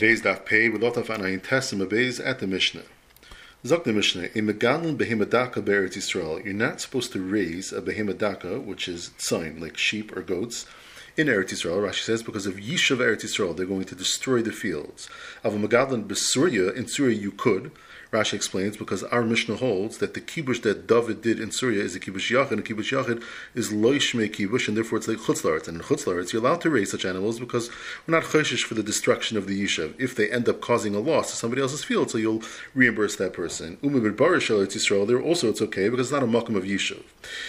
Today's daf pay with lot of anayin tesim abeis at the Mishnah. Zok the Mishnah, a megalin behemadaka be'eretz Yisrael, you're not supposed to raise a behemadaka, which is sign, like sheep or goats, in Eretz Yisrael, Rashi says, because of Yishav Eretz Yisrael, they're going to destroy the fields. Of a megalin besurya, in Surya you could, Rashi explains because our Mishnah holds that the kibush that David did in Syria is a kibush yachid, and a kibush yachid is loishme kibush, and therefore it's like chutzlaritz. And in chutzlaritz, you're allowed to raise such animals because we're not choshish for the destruction of the yishav. If they end up causing a loss to somebody else's field, so you'll reimburse that person. Umibid barish Yisrael, there also it's okay because it's not a makam of yishav.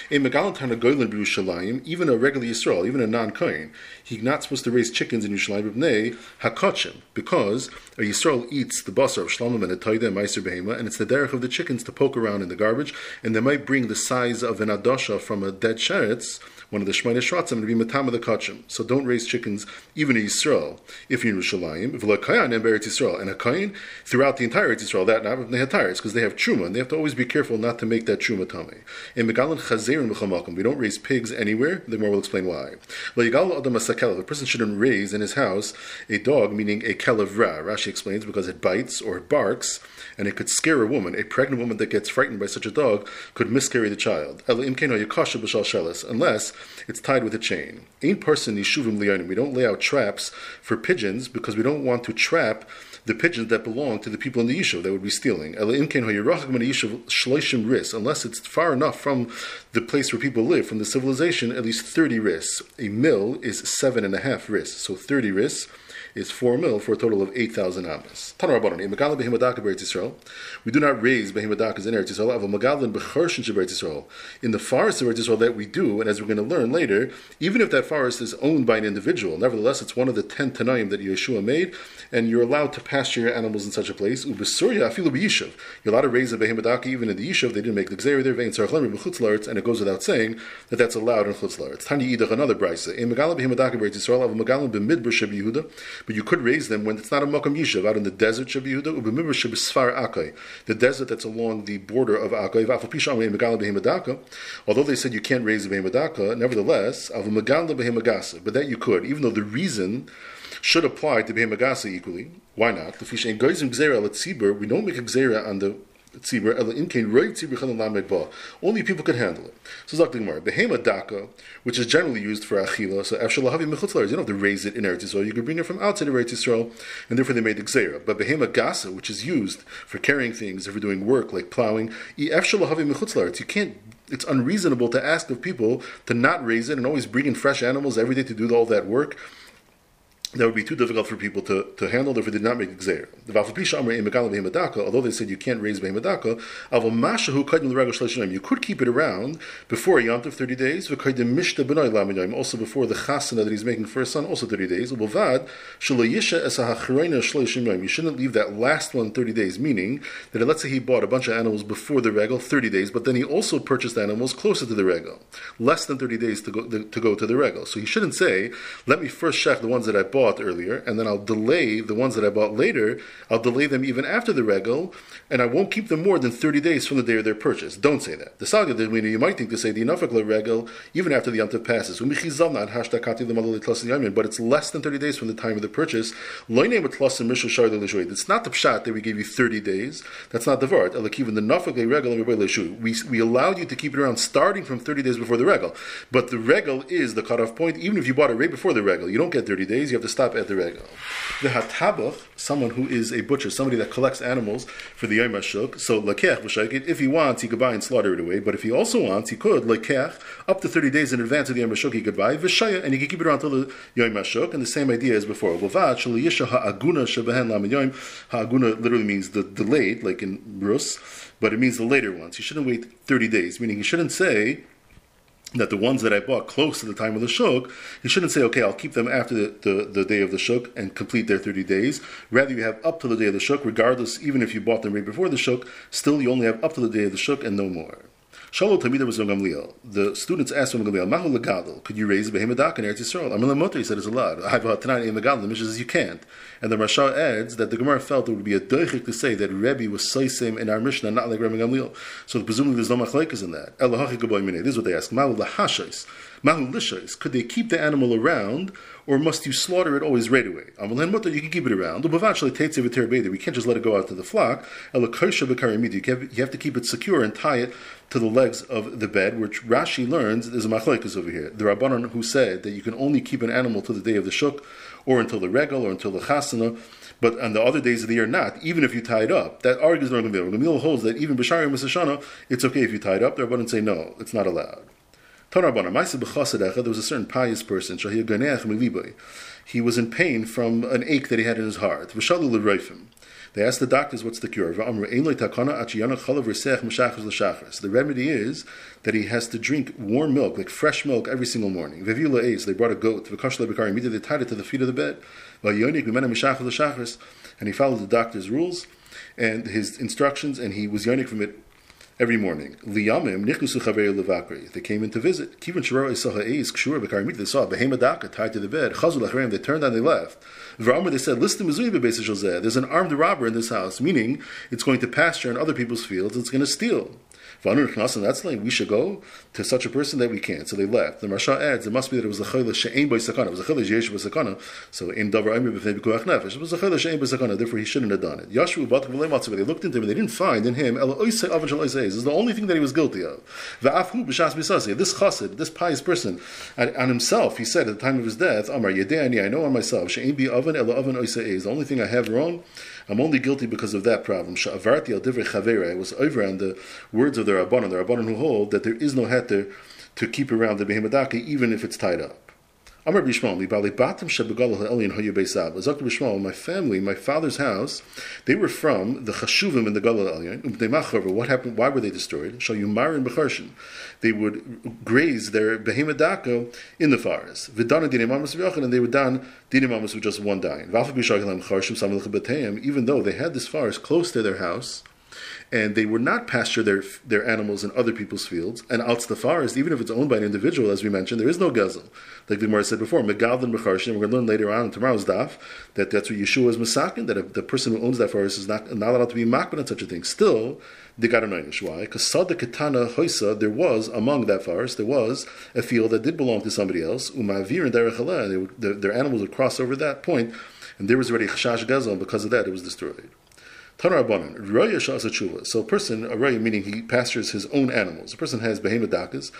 A megalantan b'Yushalayim, even a regular Yisrael, even a non-kohen, he's not supposed to raise chickens in Yushalayim b'nei hakachim because a Yisrael eats the basar of shlamim and a taida and behema, and it's the derech of the chickens to poke around in the garbage, and they might bring the size of an adosha from a dead sheretz, one of the Shemina Shratzim, and be matama the kachim. So don't raise chickens even in Yisrael if you're in Yerushalayim. V'lakayan and Beretz Yisrael, and a kain throughout the entire Yisrael. That not they have tires because they have truma, and they have to always be careful not to make that truma tummy. In Megalan Chazer and we don't raise pigs anywhere. The more will explain why. If a person shouldn't raise in his house a dog, meaning a kelev ra. Rashi explains because it bites or it barks and it could scare a woman. A pregnant woman that gets frightened by such a dog could miscarry the child. Unless it's tied with a chain. Ein person yishuvim liyanim. We don't lay out traps for pigeons because we don't want to trap the pigeons that belong to the people in the yishuv that would be stealing. Unless it's far enough from the place where people live, from the civilization, at least 30 risks. A mill is seven and a half risks, so 30 risks is 4 mil for a total of 8,000 amas. We do not raise behemodakas in Eretz Yisrael. In the forest of Eretz Yisrael that we do, and as we're going to learn later, even if that forest is owned by an individual, nevertheless it's one of the 10 Tanaim that Yeshua made, and you're allowed to pasture your animals in such a place. You're allowed to raise a behemodaka even in the Yishuv. They didn't make the Xeri there, and it goes without saying that that's allowed in Chutzlaritz. Tani Yidach, another brisa. In Megala behemodaka Eretz Yisrael, of Yehuda, but you could raise them when it's not a Makam Yishuv, out in the desert Sheb Yehuda, ubemidbar Sheb Sfar Akai, the desert that's along the border of Akai. Although they said you can't raise the behemodaka, nevertheless, of but that you could, even though the reason should apply to Behemagasa equally. Why not? We don't make a gzera on the Only people could handle it. So Zak Gemara, behema daka, which is generally used for achila. So lahavi mechutzlar. You don't have to raise it in Eretz Yisrael. You could bring it from outside of Eretz Yisrael, and therefore they made the gzera. But behema gasa, which is used for carrying things, if you're doing work like plowing. You can't it's unreasonable to ask of people to not raise it and always bring in fresh animals every day to do all that work that would be too difficult for people to, to handle, therefore did not make Gzeir. The although they said you can't raise Behemadaka, you could keep it around before a Yom 30 days, also before the Chasana that he's making for his son, also 30 days. You shouldn't leave that last one 30 days, meaning that let's say he bought a bunch of animals before the regal, 30 days, but then he also purchased animals closer to the regal, less than 30 days to go, to go to the regal. So he shouldn't say, let me first check the ones that I bought bought earlier, and then I'll delay the ones that I bought later. I'll delay them even after the regal, and I won't keep them more than 30 days from the day of their purchase. Don't say that. The saga, you might think to say the Nafak regal even after the Yom passes. But it's less than 30 days from the time of the purchase. It's not the pshat that we gave you 30 days. That's not the vart. Even the Nafak regal we, we allowed you to keep it around starting from 30 days before the regal. But the regal is the cutoff point. Even if you bought it right before the regal, you don't get 30 days. You have to stop at the regal. The hatabach, someone who is a butcher, somebody that collects animals for the Yom HaShuk, so lekech v'shayket, if he wants, he could buy and slaughter it away, but if he also wants, he could, lekech, up to 30 days in advance of the Yom HaShuk, he could buy, v'shaya, and he could keep it around until the Yom HaShuk, and the same idea as before. V'vad, shaliyisha ha'aguna shebehen yom, ha'aguna literally means the delayed, like in Rus, but it means the later ones. He shouldn't wait 30 days, meaning he shouldn't say, that the ones that I bought close to the time of the shuk, you shouldn't say, okay, I'll keep them after the, the, the, day of the shuk and complete their 30 days. Rather, you have up to the day of the shuk, regardless, even if you bought them right before the shuk, still you only have up to the day of the shuk and no more. Shalom Tamida was Gamliel. The students asked Ram Gamliel, Mahu Legadol, could you raise a behemodak in Eretz Yisrael? Amin Lamoto, he said, it's allowed. I have a Tanai in Megadol, the Mishnah says you can't. And the Rasha adds that the Gemara felt it would be a doichik to say that Rebbe was Saisim in our Mishnah, not like Ram Gamliel. So presumably there's no machlekes in that. This is what they ask. Mahu. Mahu lishais, could they keep the animal around, or must you slaughter it always right away? You can keep it around. We can't just let it go out to the flock. You have to keep it secure and tie it to the legs of the bed, which Rashi learns there's a machlekes over here. The Rabbanon who said that you can only keep an animal to the day of the shuk, or until the regal, or until the chasana, but on the other days of the year not, even if you tie it up. That argues the Gamil. Gamil holds that even B'shari and Shana, it's okay if you tie it up. The Rabbanon say no, it's not allowed. There was a certain pious person, he was in pain from an ache that he had in his heart. They asked the doctors, what's the cure? The remedy is that he has to drink warm milk, like fresh milk, every single morning. They brought a goat. They tied it to the feet of the bed. And he followed the doctor's rules and his instructions, and he was yonik from it every morning. Liyamim nichnusu chaver levakri. They came in to visit. Kivin shara saw ha'ez kshur b'karimit. They saw a behemadaka tied to the bed. Chazul acharem. They turned and they left. V'amr they said, listen Mizui There's an armed robber in this house, meaning it's going to pasture in other people's fields. It's going to steal. We should go to such a person that we can't. So they left. The Marsha adds, it must be that it was a chayla she'ein by sakana. It was a chayla yesh by sakana. So in davar aymi b'fnei b'kuach nefesh. It was a chayla she'ein by sakana. Therefore, he shouldn't have done it. Yashu b'at v'lei matzav. They looked into him and they didn't find in him ela oisei avan shal oisei. This is the only thing that he was guilty of. V'afhu b'shas b'sasi. This chassid, this pious person, on himself, he said at the time of his death, Amar yedei I know on myself she'ein bi avan ela avan oisei. The only thing I have wrong I'm only guilty because of that problem. Sha'avarti al divrei chavera. I was over on the words of the Rabbanon, the Rabbanon who hold that there is no heter to keep around the behemadaka even if it's tied up. Amar Bishmal, my family, my father's house, they were from the chashuvim in the Galil elyon. What happened? Why were they destroyed? They would graze their behemadaka in the forest. And they were done with just one dying. Even though they had this forest close to their house and they would not pasture their their animals in other people's fields. And out the forest, even if it's owned by an individual, as we mentioned, there is no gezel. Like the Gemara said before, megalvin mecharshim. We're going to learn later on in tomorrow's daf that that's what Yeshua is masakin. That the person who owns that forest is not not allowed to be makban on such a thing. Still, they got a noinish. Why? Because sada ketana hoisa, there was among that forest, there was a field that did belong to somebody else. Umavir and derech their, animals would cross over that point, and there was already chashash gezel, and because of that, it was destroyed. Tanar Raya Shasa So a person, a Raya meaning he pastures his own animals. A person has behemadakas,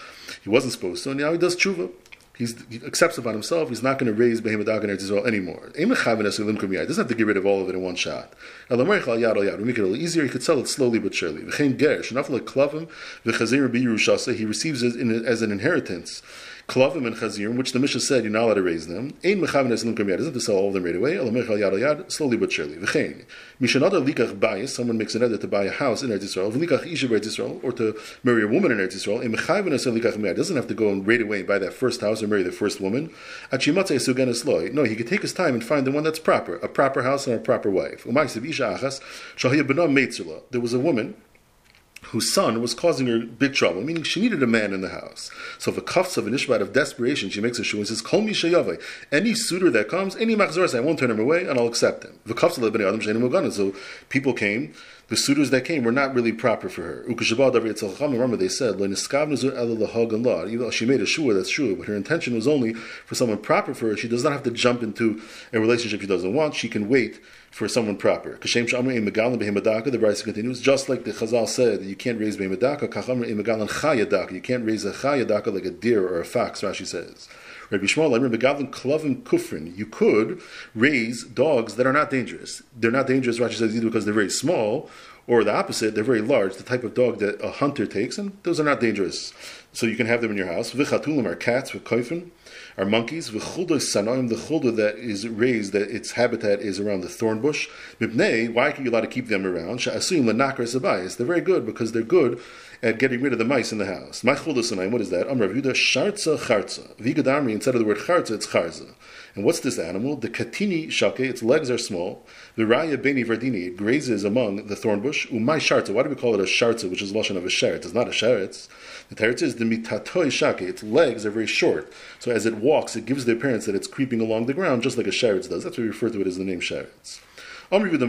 he wasn't supposed to, and now he does Tshuva. He accepts upon himself, he's not going to raise behemodakan in Israel anymore. He doesn't have to get rid of all of it in one shot. We make it a little easier, he could sell it slowly but surely. He receives it as an inheritance klavim and chazirim, which the Mishnah said you're not allowed to raise them. Ein mechaven es lumkam yad. Have to sell all of them right away. Elam mechal yad yad, slowly but surely. V'chein. Mishanada likach bayis, someone makes an edit to buy a house in Eretz Yisrael. V'likach isha Eretz Yisrael, or to marry a woman in Eretz Yisrael. Ein mechaven es likach miyad. Doesn't have to go and right away and buy that first house or marry the first woman. Achimatzei sugen es loy. No, he could take his time and find the one that's proper, a proper house and a proper wife. Umaysev isha achas, shahiyah benam meitzula. There was a woman whose son was causing her big trouble, meaning she needed a man in the house. So the cuffs of an ishvat of desperation, she makes a shoe and says, Call me mi Any suitor that comes, any machzoras, I won't turn him away and I'll accept him. The cuffs of adam So people came, the suitors that came were not really proper for her. Remember, they said, even though she made a shua, that's true, but her intention was only for someone proper for her. She does not have to jump into a relationship she doesn't want. She can wait for someone proper. The Brisa continues, just like the Chazal said you can't raise Behemedaka, you can't raise a Chayadaka like a deer or a fox, Rashi says. Rabbi Shmuel, Rabbi Gavlin, Klavim Kufrin, you could raise dogs that are not dangerous. They're not dangerous, Rashi says, either because they're very small, or the opposite, they're very large, the type of dog that a hunter takes, and those are not dangerous. So you can have them in your house. Vichatulim are cats with koifin are monkeys. V'chulda sanoim, the chulda that is raised, that its habitat is around the thorn bush. Mipnei, why are you allowed to keep them around? Sha'asuyim lenakar sabayis. They're very good because they're good at getting rid of the mice in the house. My chulda sanoim, what is that? Amrav Yehuda, sharza charza. Vigadamri, instead of the word charza, it's charza. And what's this animal? The katini shake, its legs are small. The raya beni verdini, it grazes among the thorn bush. Umay sharza, why do we call it a sharza, which is lashon of a sheretz? It's not a sheretz. The teretz is the mitatoi shake, its legs are very short. So as it walks, it gives the appearance that it's creeping along the ground, just like a sheretz does. That's why we refer to it as the name sheretz. Just like in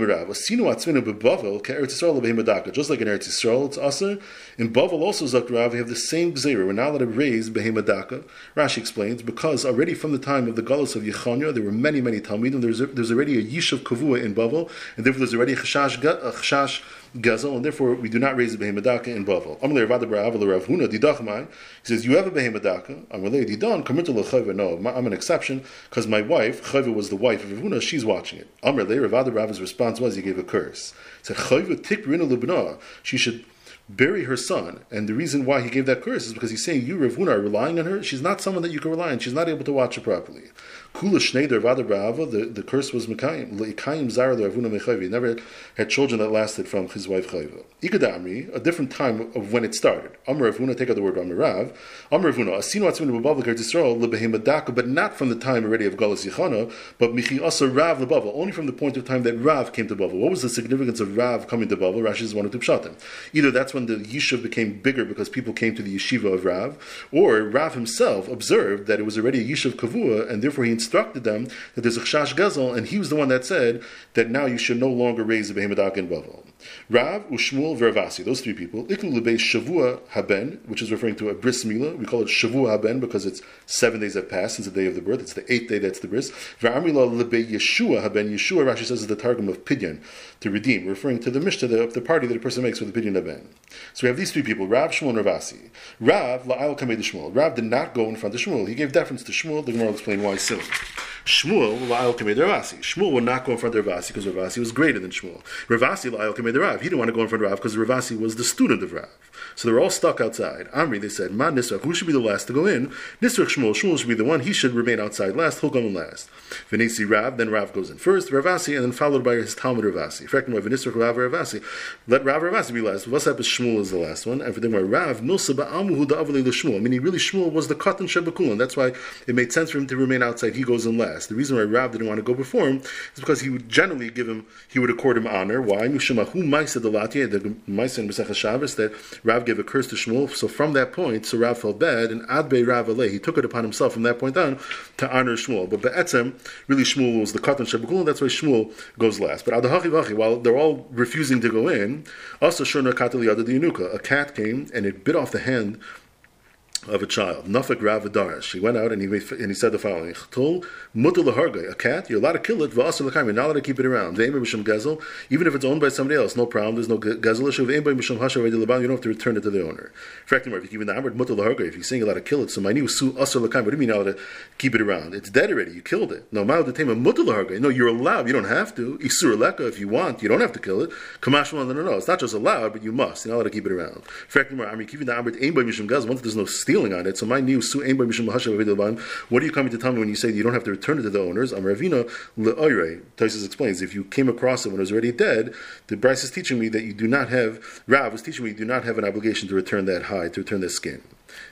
Eretz Yisrael, it's asa. In Bavel also, Zakrav, we have the same gzeira. We're not allowed to raise behemadaka. Rashi explains, because already from the time of the Galus of Yechanya, there were many, many Talmidim. There's, there's already a Yishav Kavua in Bavel, and therefore there's already a Chashash, a chashash Gazel, and therefore we do not raise the behemadaka in Bavel. Amalei Rav Rav Huna Didachmai. He says, you have a behemadaka. Amalei Didan Kamirta Lechayva. No, I'm an exception because my wife Chayva was the wife of Rav Huna. She's watching it. Amalei Rav Rav's response was he gave a curse. He said Chayva Tikrina Lubna. She should bury her son. And the reason why he gave that curse is because he's saying you, Rav Huna, are relying on her. She's not someone that you can rely on. She's not able to watch her properly. Kula Shneider Vada Brava, the, curse was Mekayim. Leikayim Zara Ravuna Mechayvi. He never had children that lasted from his wife Chayva. Ikadamri, a different time of when it started. Amr Ravuna, take out the word Amarav. Amr Ravuna, Asinu Atzminu Babavla Kert Yisrael, Lebehemadaka, but not from the time already of Galus Yichana, but Michi Asa Rav Lebava, only from the point of time that Rav came to Bavel. What was the significance of Rav coming to Bavel? Rashi is one of two pshatim. Either that's when the Yishuv became bigger because people came to the yeshiva of Rav, or Rav himself observed that it was already a Yishuv Kavua, and therefore he instructed them that there's a chash gazel, and he was the one that said that now you should no longer raise a behemoth in Bavel. Rav, Ushmuel, Veravasi, those three people, Iklu Lebe Shavua Haben, which is referring to a bris milah. We call it Shavua Haben because it's seven days have passed since the day of the birth. It's the eighth day that's the bris. Ve'amila Lebe Yeshua Haben. Yeshua, Rashi says, is the targum of Pidyon, to redeem, referring to the Mishnah, the, the party that a person makes with the Pidyon Haben. So we have these three people, Rav, Shmuel, and Ravasi. Rav, La'al Kamei Shmuel. Rav did not go in front of Shmuel. He gave deference to Shmuel. The Gemara will explain why soon. Shmuel, La'al Kamei Ravasi. Shmuel would not go in front of Ravasi because Ravasi was greater than Shmuel. Ravasi, La'al Kamei Rav. He didn't want to go in front of Rav because Ravasi was the student of Rav. So they were all stuck outside. Amri, they said, Ma Nisrach, who should be the last to go in? Nisrach Shmuel, Shmuel should be the one, he should remain outside last, he'll go in last. Venesi Rav, then Rav goes in first, Ravasi, and then followed by his Talmud Ravasi. Venisrach Rav Ravasi. Let Rav Ravasi be last. What's up is Shmuel is the last one, and for them, Rav, Nilsa Ba'amuhu Da'avali Shmuel. Meaning, really, Shmuel was the Katan Shebakulan. That's why it made sense for him to remain outside. He goes in last. The reason why Rav didn't want to go before him is because he would generally give him, he would accord him honor. Why? Mishamahu Maisa Delatia, the Maisa in Besech Shabbos, that Rav gave a curse to Shmuel. So from that point, so Rav felt bad, and Adbe Rav he took it upon himself from that point on to honor Shmuel. But Be'etzem, really Shmuel was the Katan Shebekul, that's why Shmuel goes last. But Adahachi Vachi, while they're all refusing to go in, also Shurna Katali Yanuka, a cat came and it bit off the hand of a child. Nafik Rav Adarish. He went out and he and he said the following: "Chtul mutal a cat. You're allowed to kill it. L'kaim. You're not allowed to keep it around. Even if it's owned by somebody else, no problem. There's no gazel issue. You don't have to return it to the owner. If you If you're to kill it, so my new su. What do you mean you're allowed to keep it around? It's dead already. You killed it. No No, you're allowed. You don't have to. Isur leka if you want. You don't have to kill it. Kamash no, no, no. It's not just allowed, but you must. You're not allowed to keep it around. Once there's no stealing on it, so my new su what are you coming to tell me when you say you don't have to return it to the owners? I'm Ravina le'oire. Taisus explains if you came across it when it was already dead, the Bryce is teaching me that you do not have. Rav was teaching me you do not have an obligation to return that hide, to return that skin.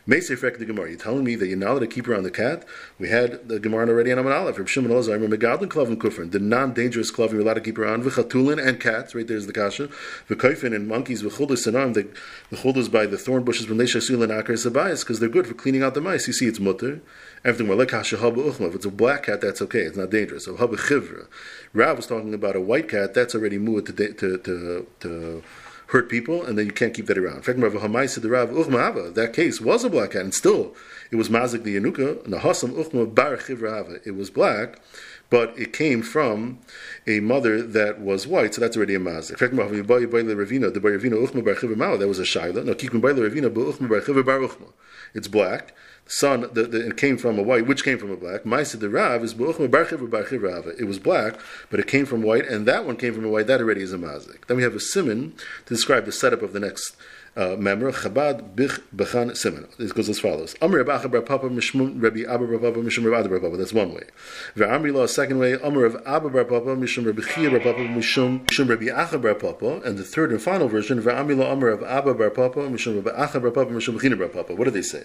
Meisei the Gemara. You're telling me that you're not allowed to keep around the cat? We had the Gemara already on Aman Aleph. From Shimon Ozer, I remember Gadlin Klavin Kufrin, the non-dangerous Klavin you're allowed to keep around. V'chatulin and cats, right there's the kasha. V'koifin and monkeys, v'chuldus and the, the chuldus by the thorn bushes, when they shasul and akar sabayas, because they're good for cleaning out the mice. You see, it's mutter. Everything more like haba uchma. If it's a black cat, that's okay. It's not dangerous. So haba chivra. Rav was talking about a white cat, that's already muad to, to, to, to hurt people, and then you can't keep that around. In fact, Rav Hamaisa the Rav that case was a black cat, and still it was Mazik the Yanuka, Nahasam Uchma Bar Chivrahava. It was black, but it came from a mother that was white, so that's already a mazik. That was a shaila. No, It's black son the, it came from a white, which came from a black. Maisa the Rav is It was black, but it came from white, and that one came from a white. That already is a mazik. Then we have a simon to describe the setup of the next uh, member, Chabad Bich Bechan Simon. This goes as follows. Amr Rabbi Bar Papa Mishmum Rabbi Abba Bar Papa Mishum Rabbi Bar Papa. That's one way. Ve'amri Law, second way. Amr of Abba Bar Papa Mishum Rabbi Chia Bar Papa Mishum Mishum Rabbi Acha Bar Papa. And the third and final version. Ve'amri Law Amr of Abba Bar Papa Mishum Rabbi Acha Bar Papa Mishum Bechina Bar Papa. What do they say?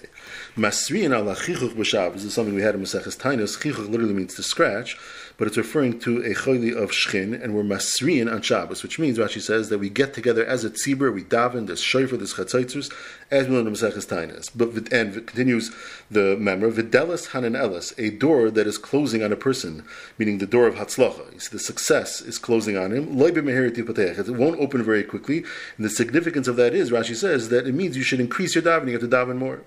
Masriin ala Chichuch B'Shav. This is something we had in Maseches Tainus. Chichuch literally means to scratch but it's referring to a chayli of shchin, and we're masriin on Shabbos, which means Rashi says that we get together as a tzibur, we daven, there's shofar, Seifa, this Chatzaitzers, as we learned in Maseches. But and continues the member Videlis Hanan Elis, a door that is closing on a person, meaning the door of Hatzlacha. The success is closing on him. It won't open very quickly. And the significance of that is, Rashi says, that it means you should increase your davening, you have to daven more.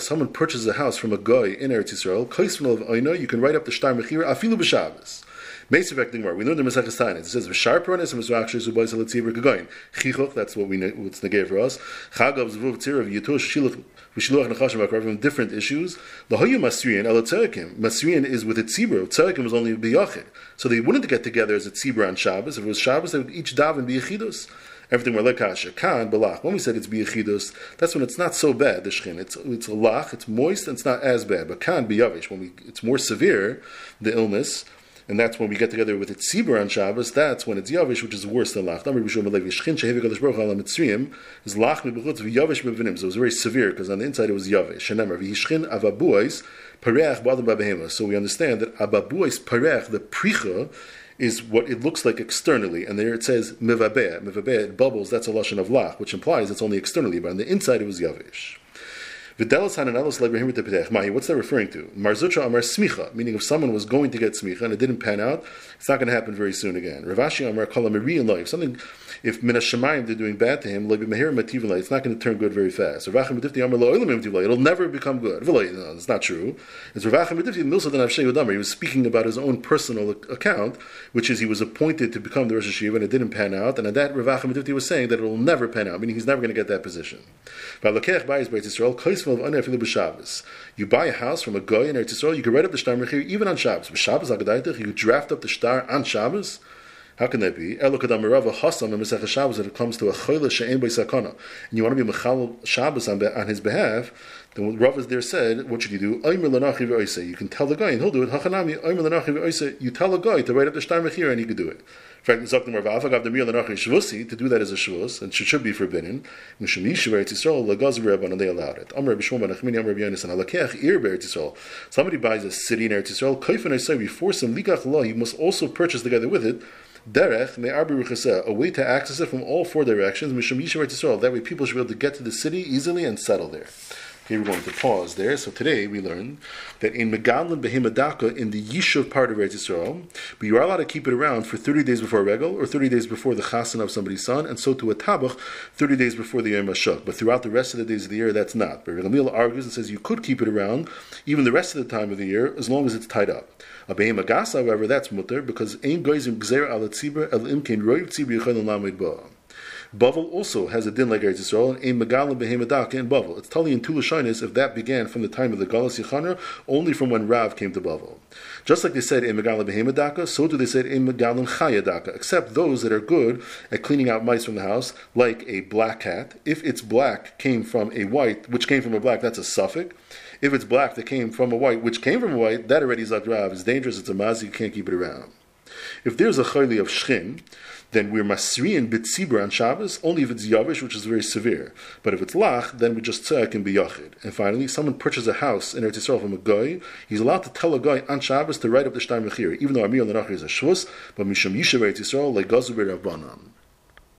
Someone purchases a house from a guy in Eretz Yisrael, you can write up the Shtar Mechira, Afilu B'Shabbos. Mesivek Gemara. We learned in Masechus Tainus. It says v'shar pronis and mizrachshir zubayis alatzivir gagoyin. Chichoch. That's what we what's negay for us. Chagav zvuv tzirav yitush shiluch v'shiluach nechashim akarvim. Different issues. Lahayu masrian el tzerikim. Masrian is with a tzibur. Tzerikim was only biyachid. So they wouldn't get together as a tzibur on Shabbos. If it was Shabbos, they would each daven biyachidus. Everything were lekasha. Ah, kan balach. When we said it's biyachidus, that's when it's not so bad. The shchin. It's it's a lach. It's moist and it's not as bad. But kan biyavish. When we it's more severe, the illness and that's when we get together with its Tzibur on Shabbos, that's when it's Yavish, which is worse than Lach. So it was very severe because on the inside it was Yavish. So we understand that Ababuais Pareach, the Pricha, is what it looks like externally, and there it says mivabeh, mivabeh, it bubbles. That's a lashon of lach, which implies it's only externally, but on the inside it was yavish. What's that referring to? Marzucha Amar Smicha, meaning if someone was going to get Smicha and it didn't pan out, it's not going to happen very soon again. Ravashi Amar Kala in life. Something, if Minas Shemayim they're doing bad to him, it's not going to turn good very fast. It'll never become good. No, it's not true. It's He was speaking about his own personal account, which is he was appointed to become the Rosh Hashiva and it didn't pan out. And at that, Ravachim was saying that it will never pan out, meaning he's never going to get that position. You buy a house from a guy in Eretz Yisrael, you can write up the Shtar Mechir even on Shabbos. Shabbos you draft up the Shtar on Shabbos. How can that be? Elokadamarava Hasam and Mesech Shabbos that it comes to a Choyle She'en By Sakana. And you want to be Mechal Shabbos on, on his behalf, then what Rav is there said, what should you do? You can tell the guy, and he'll do it. You tell the guy to write up the Shtar Mechir, and he could do it. In fact, to do that as a shvus, and it should be forbidden. And they allowed it. Somebody buys a city in Eretz Yisrael, kaif and I say, we force him, likach law, he must also purchase together with it, derech, a way to access it from all four directions, that way people should be able to get to the city easily and settle there. Okay, we're going to pause there. So today we learned that in Megadlin Behemadaka, in the Yishuv part of Eretz Yisrael, but you are allowed to keep it around for 30 days before Regal, or 30 days before the Chasan of somebody's son, and so to a Tabach, 30 days before the Yom HaShuk. But throughout the rest of the days of the year, that's not. But Ramil argues and says you could keep it around even the rest of the time of the year, as long as it's tied up. A Behemagasa, however, that's mutter, because Ein Goizim Gzer al Tzibur El Imkein Roiv Tzibur Yechon Lamed Ba'ah. Bavel also has a din like Eretz Yisrael, and a megalim behemadaka in Bavel. It's telling in two if that began from the time of the Galas Yechanra, only from when Rav came to Bavel. Just like they said in megalim behemadaka, so do they say in megalim chayadaka, except those that are good at cleaning out mice from the house, like a black cat. If its black came from a white, which came from a black, that's a suffix. If it's black that came from a white, which came from a white, that already is like Rav. It's dangerous, it's a mazi, you can't keep it around. If there's a chayli of shchin, then we're masriin bitzibra on Shabbos only if it's yavish, which is very severe. But if it's lach, then we just uh, tzedek and biyachid. And finally, someone purchases a house in Eretz Yisrael from a guy, he's allowed to tell a guy on Shabbos to write up the shtar mechir, even though Amir Lenachir is a shvus, but misham yishav Eretz Yisrael like gazu.